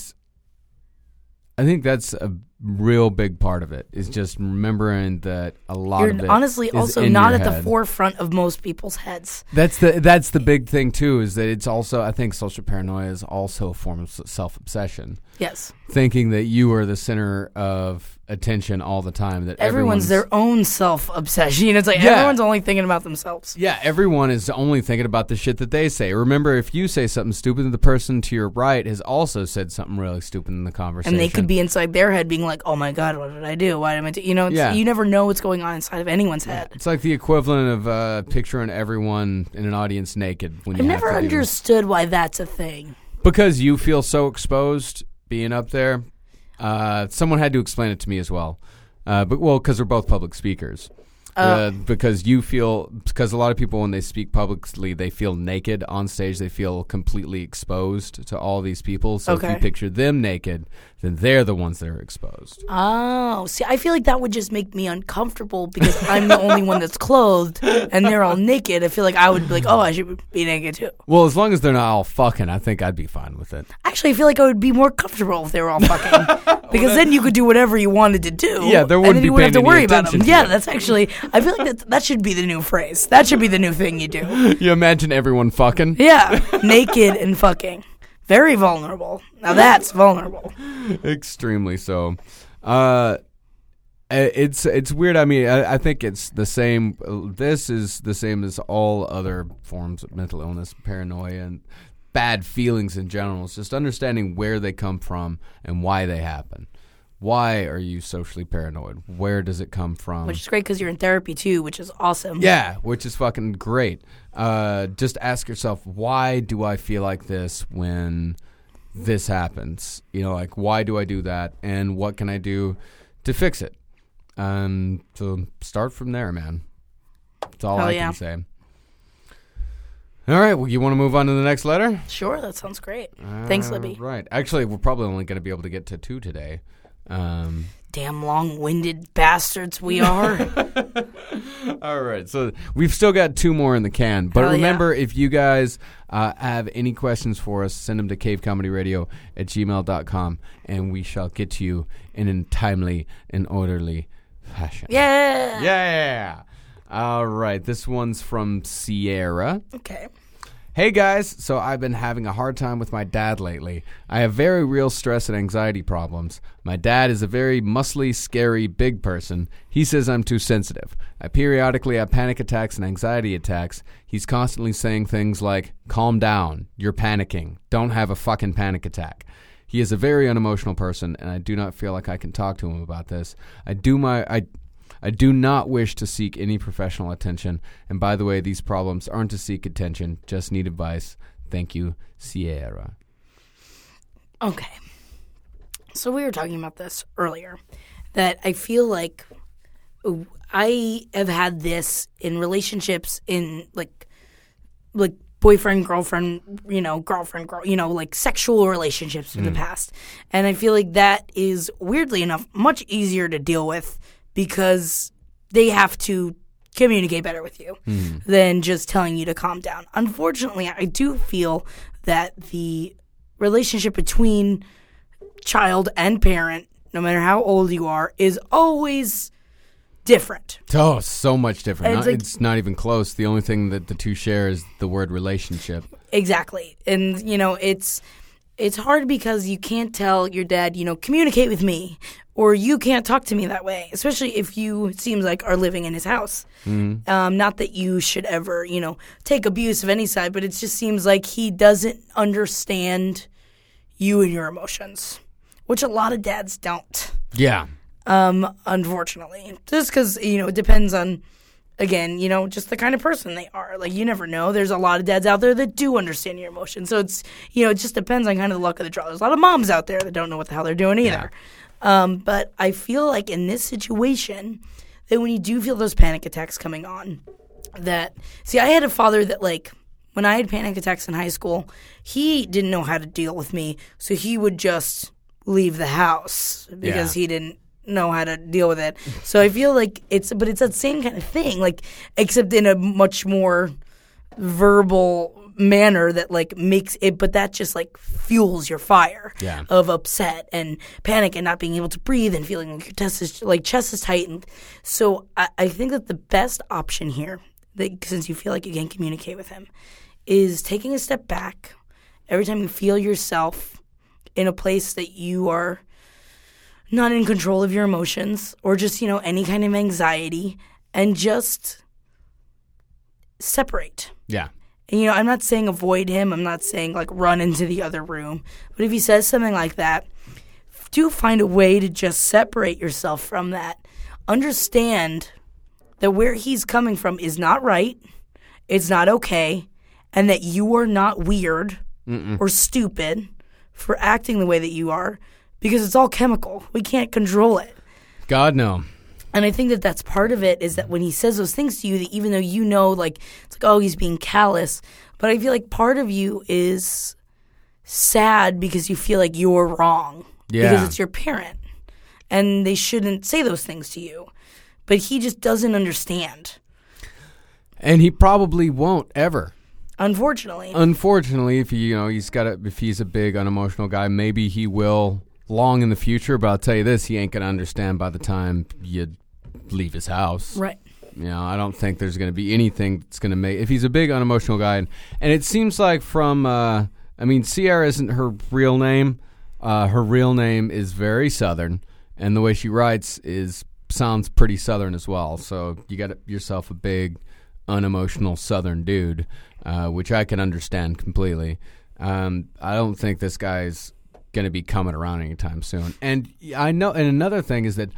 I think that's a real big part of it is just remembering that a lot of You're it honestly also not at the forefront of most people's heads. That's the that's the big thing too is that it's also I think social paranoia is also a form of self obsession, Yes. thinking that you are the center of attention all the time. That Everyone's, everyone's their own self obsession. It's like Yeah. everyone's only thinking about themselves. Yeah, everyone is only thinking about the shit that they say. Remember, if you say something stupid, the person to your right has also said something really stupid in the conversation. And they could be inside their head being like, oh my God, what did I do? Why did I do? You know, it's, Yeah. you never know what's going on inside of anyone's head. It's like the equivalent of uh, picturing everyone in an audience naked when you I've never understood why that's a thing. because you feel so exposed being up there. Uh, someone had to explain it to me as well. Uh, but well, because we're both public speakers. Uh, because you feel because a lot of people when they speak publicly they feel naked on stage they feel completely exposed to all these people so if Okay. you picture them naked then they're the ones that are exposed Oh, see, I feel like that would just make me uncomfortable because I'm the only one that's clothed and they're all naked. I feel like I would be like, oh, I should be naked too. well as long as they're not all fucking i think i'd be fine with it Actually, I feel like I would be more comfortable if they were all fucking because then you could do whatever you wanted to do. Yeah, there and wouldn't then be you wouldn't have paying to any worry about them. to Yeah, it. that's actually. I feel like that that should be the new phrase. That should be the new thing you do. you imagine everyone fucking Yeah, naked and fucking. Very vulnerable. Now that's vulnerable. extremely so. Uh, it's it's weird. I mean, I, I think it's the same. This is the same as all other forms of mental illness, paranoia, and bad feelings in general. It's just understanding where they come from and why they happen. Why are you socially paranoid? Where does it come from? Which is great because you're in therapy too, which is awesome. Yeah, which is fucking great. Uh, just ask yourself, why do I feel like this when this happens? You know, like why do I do that, and what can I do to fix it? Um, so start from there, man. That's all Hell I yeah. can say. All right, well, you want to move on to the next letter? Sure, that sounds great. Thanks, Libby. Right. Actually, we're probably only going to be able to get to two today. Um, Damn long-winded bastards we are. All right, so we've still got two more in the can. But Hell yeah. remember, if you guys uh, have any questions for us, send them to cavecomedyradio at gmail.com, and we shall get to you in a timely and orderly fashion. yeah. Yeah. All right, this one's from Sierra. Okay. Hey guys, so I've been having a hard time with my dad lately. I have very real stress and anxiety problems. My dad is a very muscly, scary, big person. He says I'm too sensitive. I periodically have panic attacks and anxiety attacks. He's constantly saying things like, calm down, you're panicking, don't have a fucking panic attack. He is a very unemotional person, and I do not feel like I can talk to him about this. I do my I I do not wish to seek any professional attention. And by the way, these problems aren't to seek attention, just need advice. Thank you, Sierra. Okay. So we were talking about this earlier that I feel like I have had this in relationships in like like boyfriend, girlfriend, you know, girlfriend, girl, you know, like sexual relationships in the hmm. past. And I feel like that is weirdly enough much easier to deal with because they have to communicate better with you mm-hmm. than just telling you to calm down. Unfortunately, I do feel that the relationship between child and parent, no matter how old you are, is always different. Oh, so much different. It's Not- like- it's not even close. The only thing that the two share is the word relationship. Exactly. And you know, it's it's hard because you can't tell your dad, you know, communicate with me or you can't talk to me that way, especially if you seems like are living in his house. Um, not that you should ever, you know, take abuse of any side, but it just seems like he doesn't understand you and your emotions, which a lot of dads don't. Yeah. Um, unfortunately, just because you know it depends on, again, you know, just the kind of person they are. Like you never know. There's a lot of dads out there that do understand your emotions, so it's you know it just depends on kind of the luck of the draw. There's a lot of moms out there that don't know what the hell they're doing either. Um, but I feel like in this situation, that when you do feel those panic attacks coming on, that see, I had a father that like when I had panic attacks in high school, he didn't know how to deal with me, so he would just leave the house because Yeah. he didn't know how to deal with it. So I feel like it's but it's that same kind of thing, like except in a much more verbal manner that like makes it but that just like fuels your fire Yeah. of upset and panic and not being able to breathe and feeling like your chest is like chest is tightened so i, I think that the best option here that, since you feel like you can't communicate with him is taking a step back every time you feel yourself in a place that you are not in control of your emotions or just you know any kind of anxiety and just separate Yeah. and you know, I'm not saying avoid him. I'm not saying like run into the other room. But if he says something like that, do find a way to just separate yourself from that. Understand that where he's coming from is not right. It's not okay. And that you are not weird or stupid for acting the way that you are because it's all chemical. We can't control it. God no. And I think that that's part of it is that when he says those things to you, that even though you know, like, it's like, oh, he's being callous, but I feel like part of you is sad because you feel like you're wrong. Yeah. Because it's your parent. And they shouldn't say those things to you. But he just doesn't understand, And he probably won't ever. unfortunately. Unfortunately, if he, you know he's got a, if he's a big unemotional guy, maybe he will long in the future. But I'll tell you this: he ain't gonna understand by the time you leave his house. right. You know, I don't think there's going to be anything that's going to make if he's a big unemotional guy, and, and it seems like from, uh, I mean, Sierra isn't her real name. Uh, her real name is very southern, and the way she writes is sounds pretty southern as well. So you got yourself a big unemotional southern dude, uh, which I can understand completely. Um, I don't think this guy's going to be coming around anytime soon. And I know, and another thing is that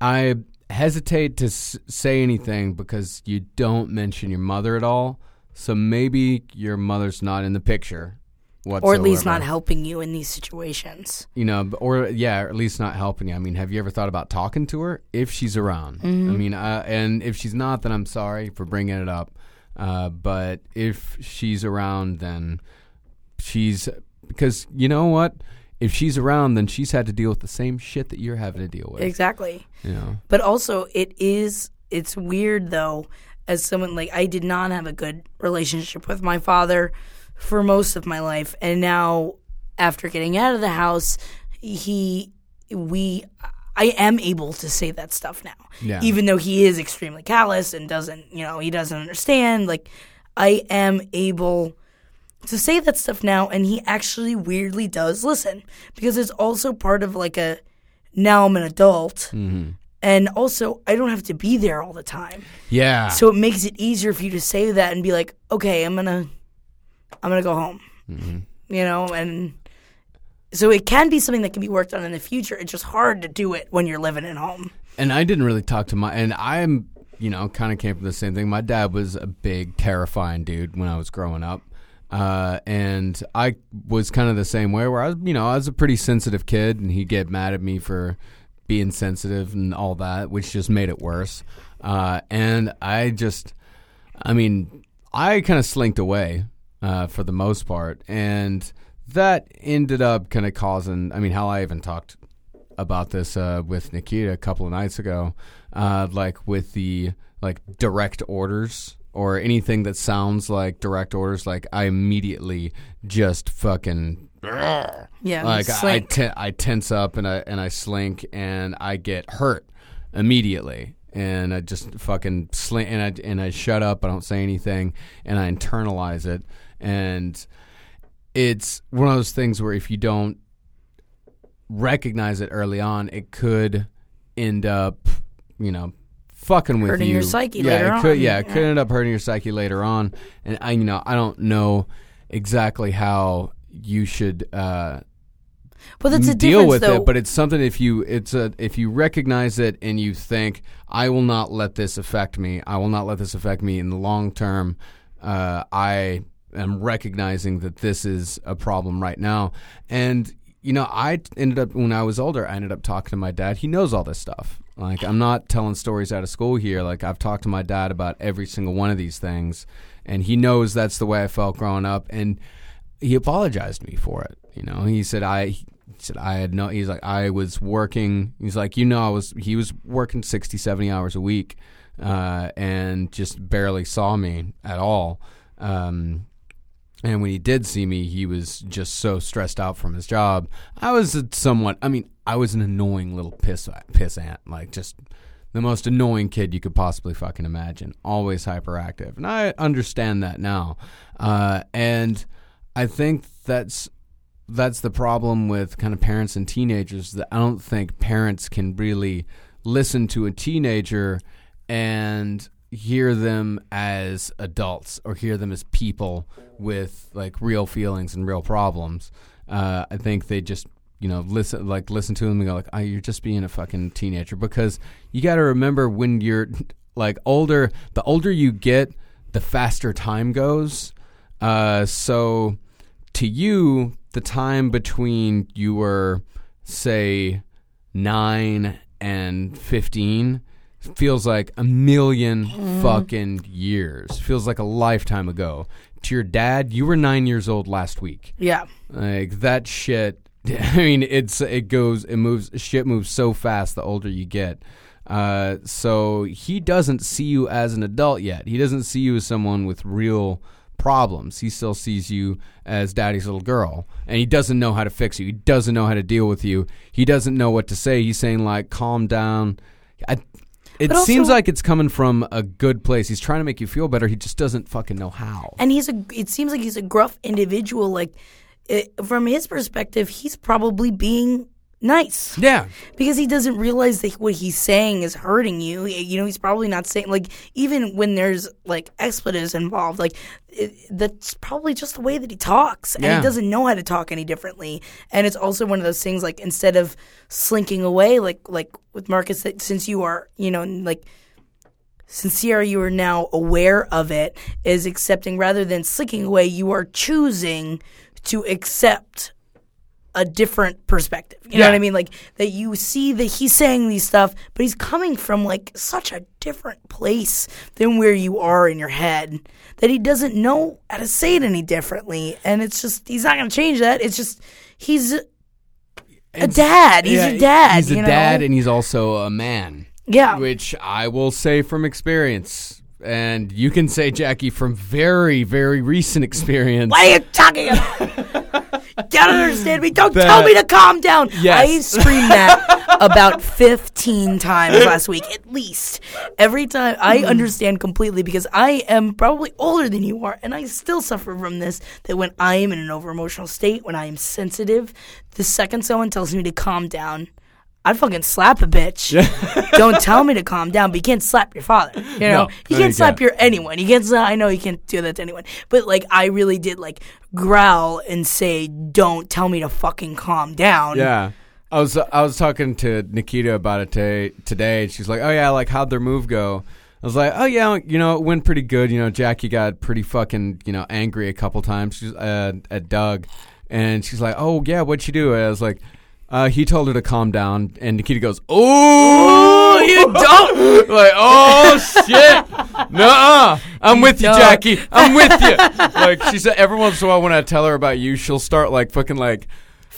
I hesitate to s- say anything because you don't mention your mother at all. So maybe your mother's not in the picture whatsoever. Or at least not helping you in these situations. You know, or yeah, or at least not helping you. I mean, have you ever thought about talking to her if she's around? I mean, uh, and if she's not, then I'm sorry for bringing it up. Uh, but if she's around, then she's because you know what? If she's around, then she's had to deal with the same shit that you're having to deal with. Exactly. You know, But also, it is it's weird though, as someone like I did not have a good relationship with my father for most of my life, and now after getting out of the house, he we I am able to say that stuff now, Yeah. even though he is extremely callous and doesn't you know he doesn't understand. Like I am able to say that stuff now, and he actually weirdly does listen because it's also part of like a now I'm an adult. Mm-hmm. And also, I don't have to be there all the time. yeah. So it makes it easier for you to say that and be like, okay, I'm gonna, I'm gonna go home. Mm-hmm. You know, and so it can be something that can be worked on in the future. It's just hard to do it when you're living at home. and I didn't really talk to my and I'm you know kind of came from the same thing. My dad was a big terrifying dude when I was growing up. Uh, and I was kind of the same way where I was, you know, I was a pretty sensitive kid and he'd get mad at me for being sensitive and all that, which just made it worse. Uh, and I just, I mean, I kind of slinked away uh, for the most part, and that ended up kind of causing. I mean, how I even talked about this uh, with Nikita a couple of nights ago, uh, like with the like direct orders or anything that sounds like direct orders. Like I immediately just fucking Yeah, like I, I, I tense up and I and I slink and I get hurt immediately and I just fucking slink and I and I shut up. I don't say anything and I internalize it and it's one of those things where if you don't recognize it early on, it could end up, you know, fucking with Hurting you. your psyche yeah, later it on. Could, yeah, it could end up hurting your psyche later on. And I, you know, I don't know exactly how you should uh, but that's a deal with though. it. But it's something if you it's a if you recognize it and you think I will not let this affect me. I will not let this affect me in the long term. Uh, I am recognizing that this is a problem right now, and you know I ended up when I was older. I ended up talking to my dad. He knows all this stuff. Like I'm not telling stories out of school here. Like I've talked to my dad about every single one of these things, and he knows that's the way I felt growing up. And he apologized to me for it. You know, he said I he said I had no. He's like I was working. He's like you know I was. He was working 60, 70 hours a week, uh, and just barely saw me at all. Um, and when he did see me, he was just so stressed out from his job. I was somewhat. I mean, I was an annoying little piss piss ant, like just the most annoying kid you could possibly fucking imagine. Always hyperactive, and I understand that now. Uh, and I think that's that's the problem with kind of parents and teenagers. That I don't think parents can really listen to a teenager and hear them as adults or hear them as people with like real feelings and real problems. Uh, I think they just you know listen like listen to them and go like, oh, you're just being a fucking teenager because you got to remember when you're like older, the older you get, the faster time goes. Uh, so to you, the time between you were say nine and fifteen feels like a million fucking years. Feels like a lifetime ago. To your dad, you were nine years old last week. yeah, Like that shit. I mean, it's it goes, it moves. Shit moves so fast the older you get. Uh, so he doesn't see you as an adult yet. He doesn't see you as someone with real problems. He still sees you as daddy's little girl, and he doesn't know how to fix you. He doesn't know how to deal with you. He doesn't know what to say. He's saying like, "Calm down." I, it also- seems like it's coming from a good place. He's trying to make you feel better. He just doesn't fucking know how. and he's a. It seems like he's a gruff individual. Like it, from his perspective, he's probably being nice. Yeah, because he doesn't realize that what he's saying is hurting you. You know, he's probably not saying like even when there's like expletives involved, like it, that's probably just the way that he talks, and Yeah. he doesn't know how to talk any differently. And it's also one of those things like instead of slinking away, like like with Marcus, that since you are you know like sincere you are now aware of it is accepting rather than slinking away you are choosing to accept a different perspective. You know what i mean? Like that you see that he's saying these stuff but he's coming from like such a different place than where you are in your head that he doesn't know how to say it any differently. And it's just he's not going to change that. It's just he's a dad. He's Yeah, a dad He's a know? dad, and he's also a man. yeah. Which I will say from experience, and you can say Jackie from very, very recent experience. What are you talking about? Don't understand me. Don't That- tell me to calm down. Yes. I screamed that about 15 times last week, at least. Every time I mm. understand completely because I am probably older than you are, and I still suffer from this. That when I am in an over emotional state, when I am sensitive, the second someone tells me to calm down, I'd fucking slap a bitch. Don't tell me to calm down, but you can't slap your father. You know, No, you can't you slap can't. your anyone. You can't. Slap, I know you can't do that to anyone, but like I really did like growl and say, "Don't tell me to fucking calm down." Yeah. I was I was talking to Nikita about it today, today and she's like, "Oh yeah, like how'd their move go?" I was like, "Oh yeah, you know, it went pretty good. You know, Jackie got pretty fucking, you know, angry a couple times she's, uh, at Doug." And she's like, "Oh yeah, what'd she do?" And I was like, uh, he told her to calm down, and Nikita goes, "Oh, you don't!" like, "Oh shit, no." I'm with you. Jackie. I'm with you. like she said, every once in a while when I tell her about you, she'll start like fucking like.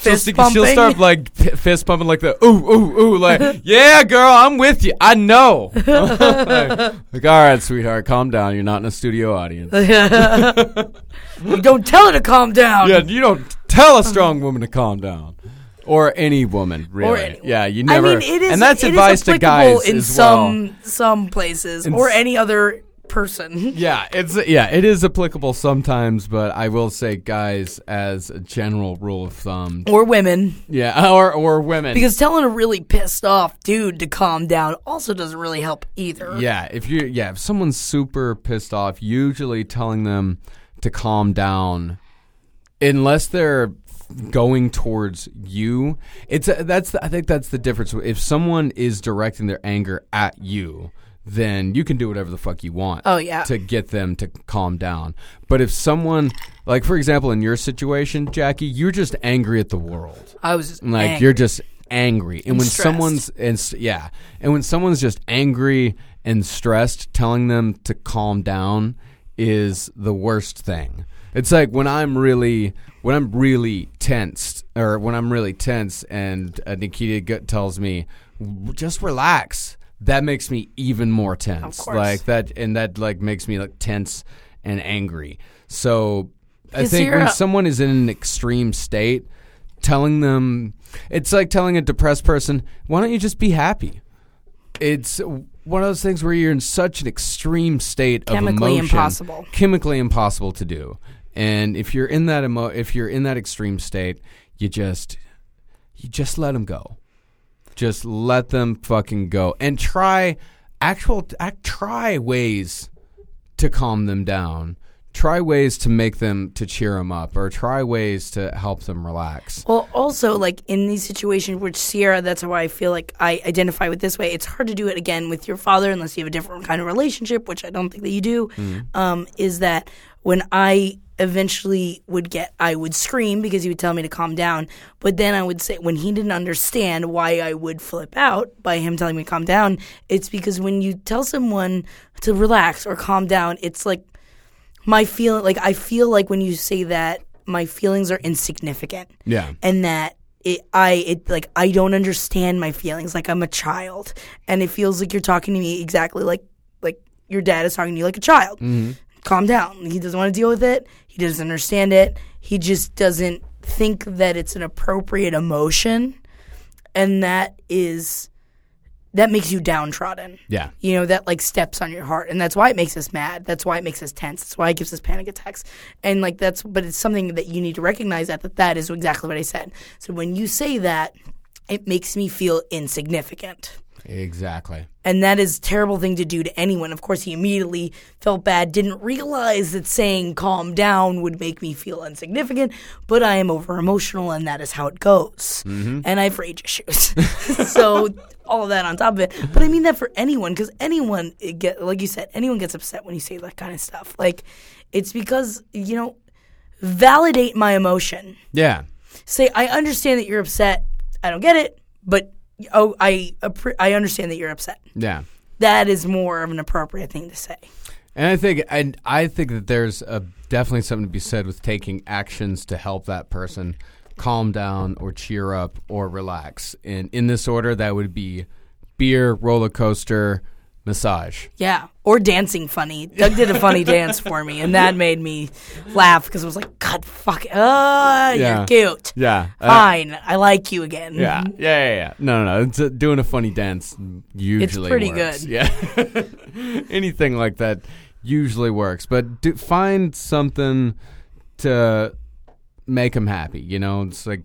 She'll, Fist stick- she'll start like p- fist pumping like the ooh ooh ooh like yeah girl I'm with you I know like, like, all right sweetheart calm down you're not in a studio audience You don't tell her to calm down. yeah you don't tell a strong woman to calm down or any woman really any- yeah you never I mean, it is, and that's advice to guys in as well some some places In or any other person. Yeah, it's yeah, it is applicable sometimes, but I will say, guys, as a general rule of thumb, or women. yeah, or or women, Because telling a really pissed off dude to calm down also doesn't really help either. yeah, if you yeah, if someone's super pissed off, usually telling them to calm down, unless they're going towards you, it's a, that's the, I think that's the difference. If someone is directing their anger at you. Then you can do whatever the fuck you want. Oh, yeah. to get them to calm down. But if someone, like for example, in your situation, Jackie, you're just angry at the world. I was just Like angry. you're just angry, and, when stressed. someone's and yeah, and when someone's just angry and stressed, telling them to calm down is the worst thing. It's like when I'm really when I'm really tensed, or when I'm really tense, and uh, Nikita tells me, "Just relax." That makes me even more tense. Like that, and that like makes me like tense and angry. So I think when a- someone is in an extreme state, telling them it's like telling a depressed person, "Why don't you just be happy?" It's one of those things where you're in such an extreme state Chemically of emotion, impossible. chemically impossible to do. And if you're in that emo- if you're in that extreme state, you just you just let them go. Just let them fucking go and try actual act, try ways to calm them down. Try ways to make them to cheer them up or try ways to help them relax. Well, also, like in these situations, which Sierra, that's why I feel like I identify with this way. It's hard to do it again with your father unless you have a different kind of relationship, which I don't think that you do. Um, is that when I eventually would get, I would scream because he would tell me to calm down. But then I would say, when he didn't understand why I would flip out by him telling me to calm down, it's because when you tell someone to relax or calm down, it's like my feel like I feel like when you say that my feelings are insignificant Yeah. and that it I it like I don't understand my feelings like I'm a child and it feels like you're talking to me exactly like like your dad is talking to you like a child. Mm-hmm. Calm down. He doesn't want to deal with it. He doesn't understand it. He just doesn't think that it's an appropriate emotion and that is that makes you downtrodden Yeah. you know that like steps on your heart and that's why it makes us mad that's why it makes us tense that's why it gives us panic attacks and like that's but it's something that you need to recognize that that, that is exactly what i said so when you say that it makes me feel insignificant Exactly. and that is a terrible thing to do to anyone. Of course he immediately felt bad didn't realize that saying calm down would make me feel insignificant but i am over emotional and that is how it goes. Mm-hmm. And i have rage issues. So all of that on top of it. But i mean that for anyone because anyone it get like you said anyone gets upset when you say that kind of stuff. Like it's because you know validate my emotion. Yeah. say I understand that you're upset. I don't get it, but oh, I I understand that you're upset. Yeah. That is more of an appropriate thing to say. And I think and I think that there's a, definitely something to be said with taking actions to help that person calm down or cheer up or relax. And in this order, that would be beer, roller coaster, massage. Yeah, or dancing funny. Doug did a funny dance for me, and that made me laugh because I was like, "God, fuck, it. oh, Yeah. you're cute. Yeah. Uh, Fine, I like you again." yeah, yeah, yeah, yeah. No, no, no. It's, uh, doing a funny dance usually works. pretty works. good. Yeah, anything like that usually works. But do, find something to make him happy. You know, it's like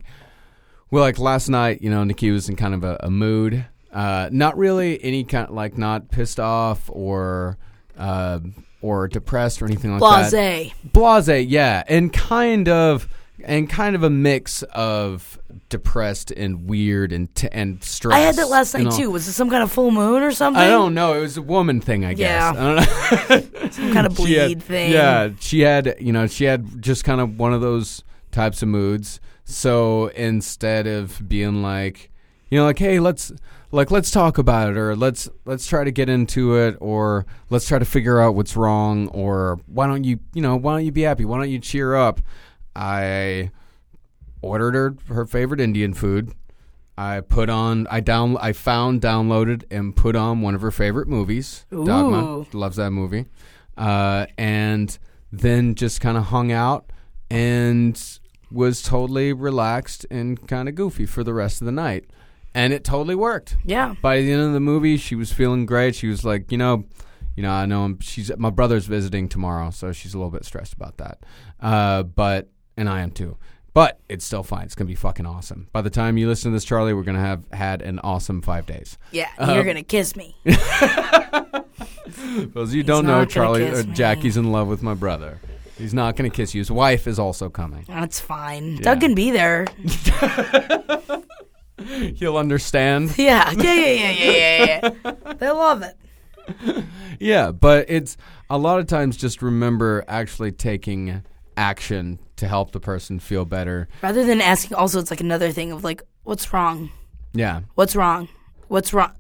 well, like last night. You know, Nikki was in kind of a, a mood. Uh, not really any kind, like not pissed off or uh, or depressed or anything like that Blase. blase yeah and kind of and kind of a mix of depressed and weird and t- and stressed I had that last night too. Was it some kind of full moon or something? I don't know. It was a woman thing, I guess. Yeah. I don't know. Some kind of bleed had- thing. Yeah, she had, you know, she had just kind of one of those types of moods. So instead of being like, you know, like, hey, let's like let's talk about it, or let's let's try to get into it, or let's try to figure out what's wrong, or why don't you, you know, why don't you be happy? Why don't you cheer up? I ordered her her favorite Indian food. I put on, I down, I found, downloaded, and put on one of her favorite movies. Dogma, loves that movie, uh, and then just kind of hung out and was totally relaxed and kind of goofy for the rest of the night, and it totally worked. Yeah. By the end of the movie, she was feeling great. She was like, you know, you know, I know I'm, she's my brother's visiting tomorrow, so she's a little bit stressed about that. Uh, but and I am too. But it's still fine. It's gonna be fucking awesome. By the time you listen to this, Charlie, we're gonna have had an awesome five days. Yeah. Uh, you're gonna kiss me. Because you don't know, Charlie, uh. Jackie's in love with my brother. He's not gonna kiss you. His wife is also coming. That's fine. Doug can be there. He'll understand. Yeah. Yeah. Yeah. Yeah. Yeah. Yeah. yeah. they love it. Yeah, but it's a lot of times just remember actually taking action to help the person feel better. Rather than asking, also, it's like another thing of like, what's wrong? Yeah, What's wrong? What's wrong?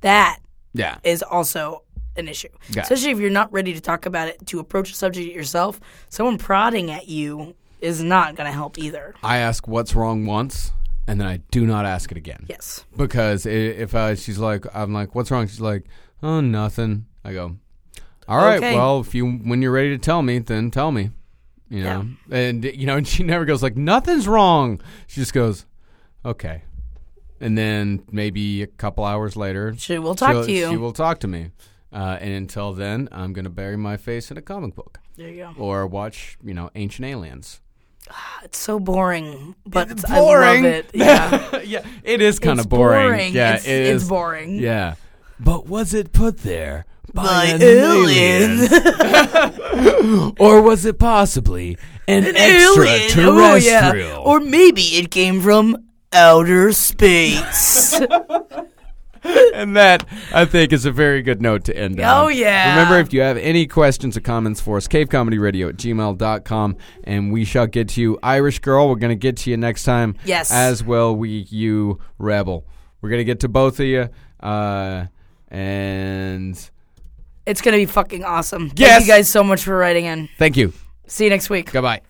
That yeah, is also an issue. Yeah. Especially if you're not ready to talk about it, to approach the subject yourself, someone prodding at you is not going to help either. I ask what's wrong once, and then I do not ask it again. Yes. Because i- if uh, she's like, I'm like, what's wrong? She's like, oh, nothing. I go, all right. Okay. Well, if you when you're ready to tell me, then tell me. You know, and you know, and she never goes like, nothing's wrong. She just goes, okay. And then maybe a couple hours later, She will talk she'll- to you. She will talk to me. Uh, and until then, I'm gonna bury my face in a comic book there you go. or watch, you know, Ancient Aliens. Ah, it's so boring, but It's I boring. love it. Yeah. yeah, it is kind of boring. Yeah, it's, it is. it's boring. Yeah. But was it put there by, By an aliens. alien? or was it possibly an, An extraterrestrial? Oh, yeah. Or maybe it came from outer space. and that, I think, is a very good note to end on. Oh, yeah. Remember, if you have any questions or comments for us, cavecomedyradio at gmail.com, and we shall get to you. Irish Girl, we're going to get to you next time. Yes. As will we, you, Rebel. We're going to get to both of you. Uh, and it's going to be fucking awesome. Yes. Thank you guys so much for writing in. thank you. See you next week. Goodbye.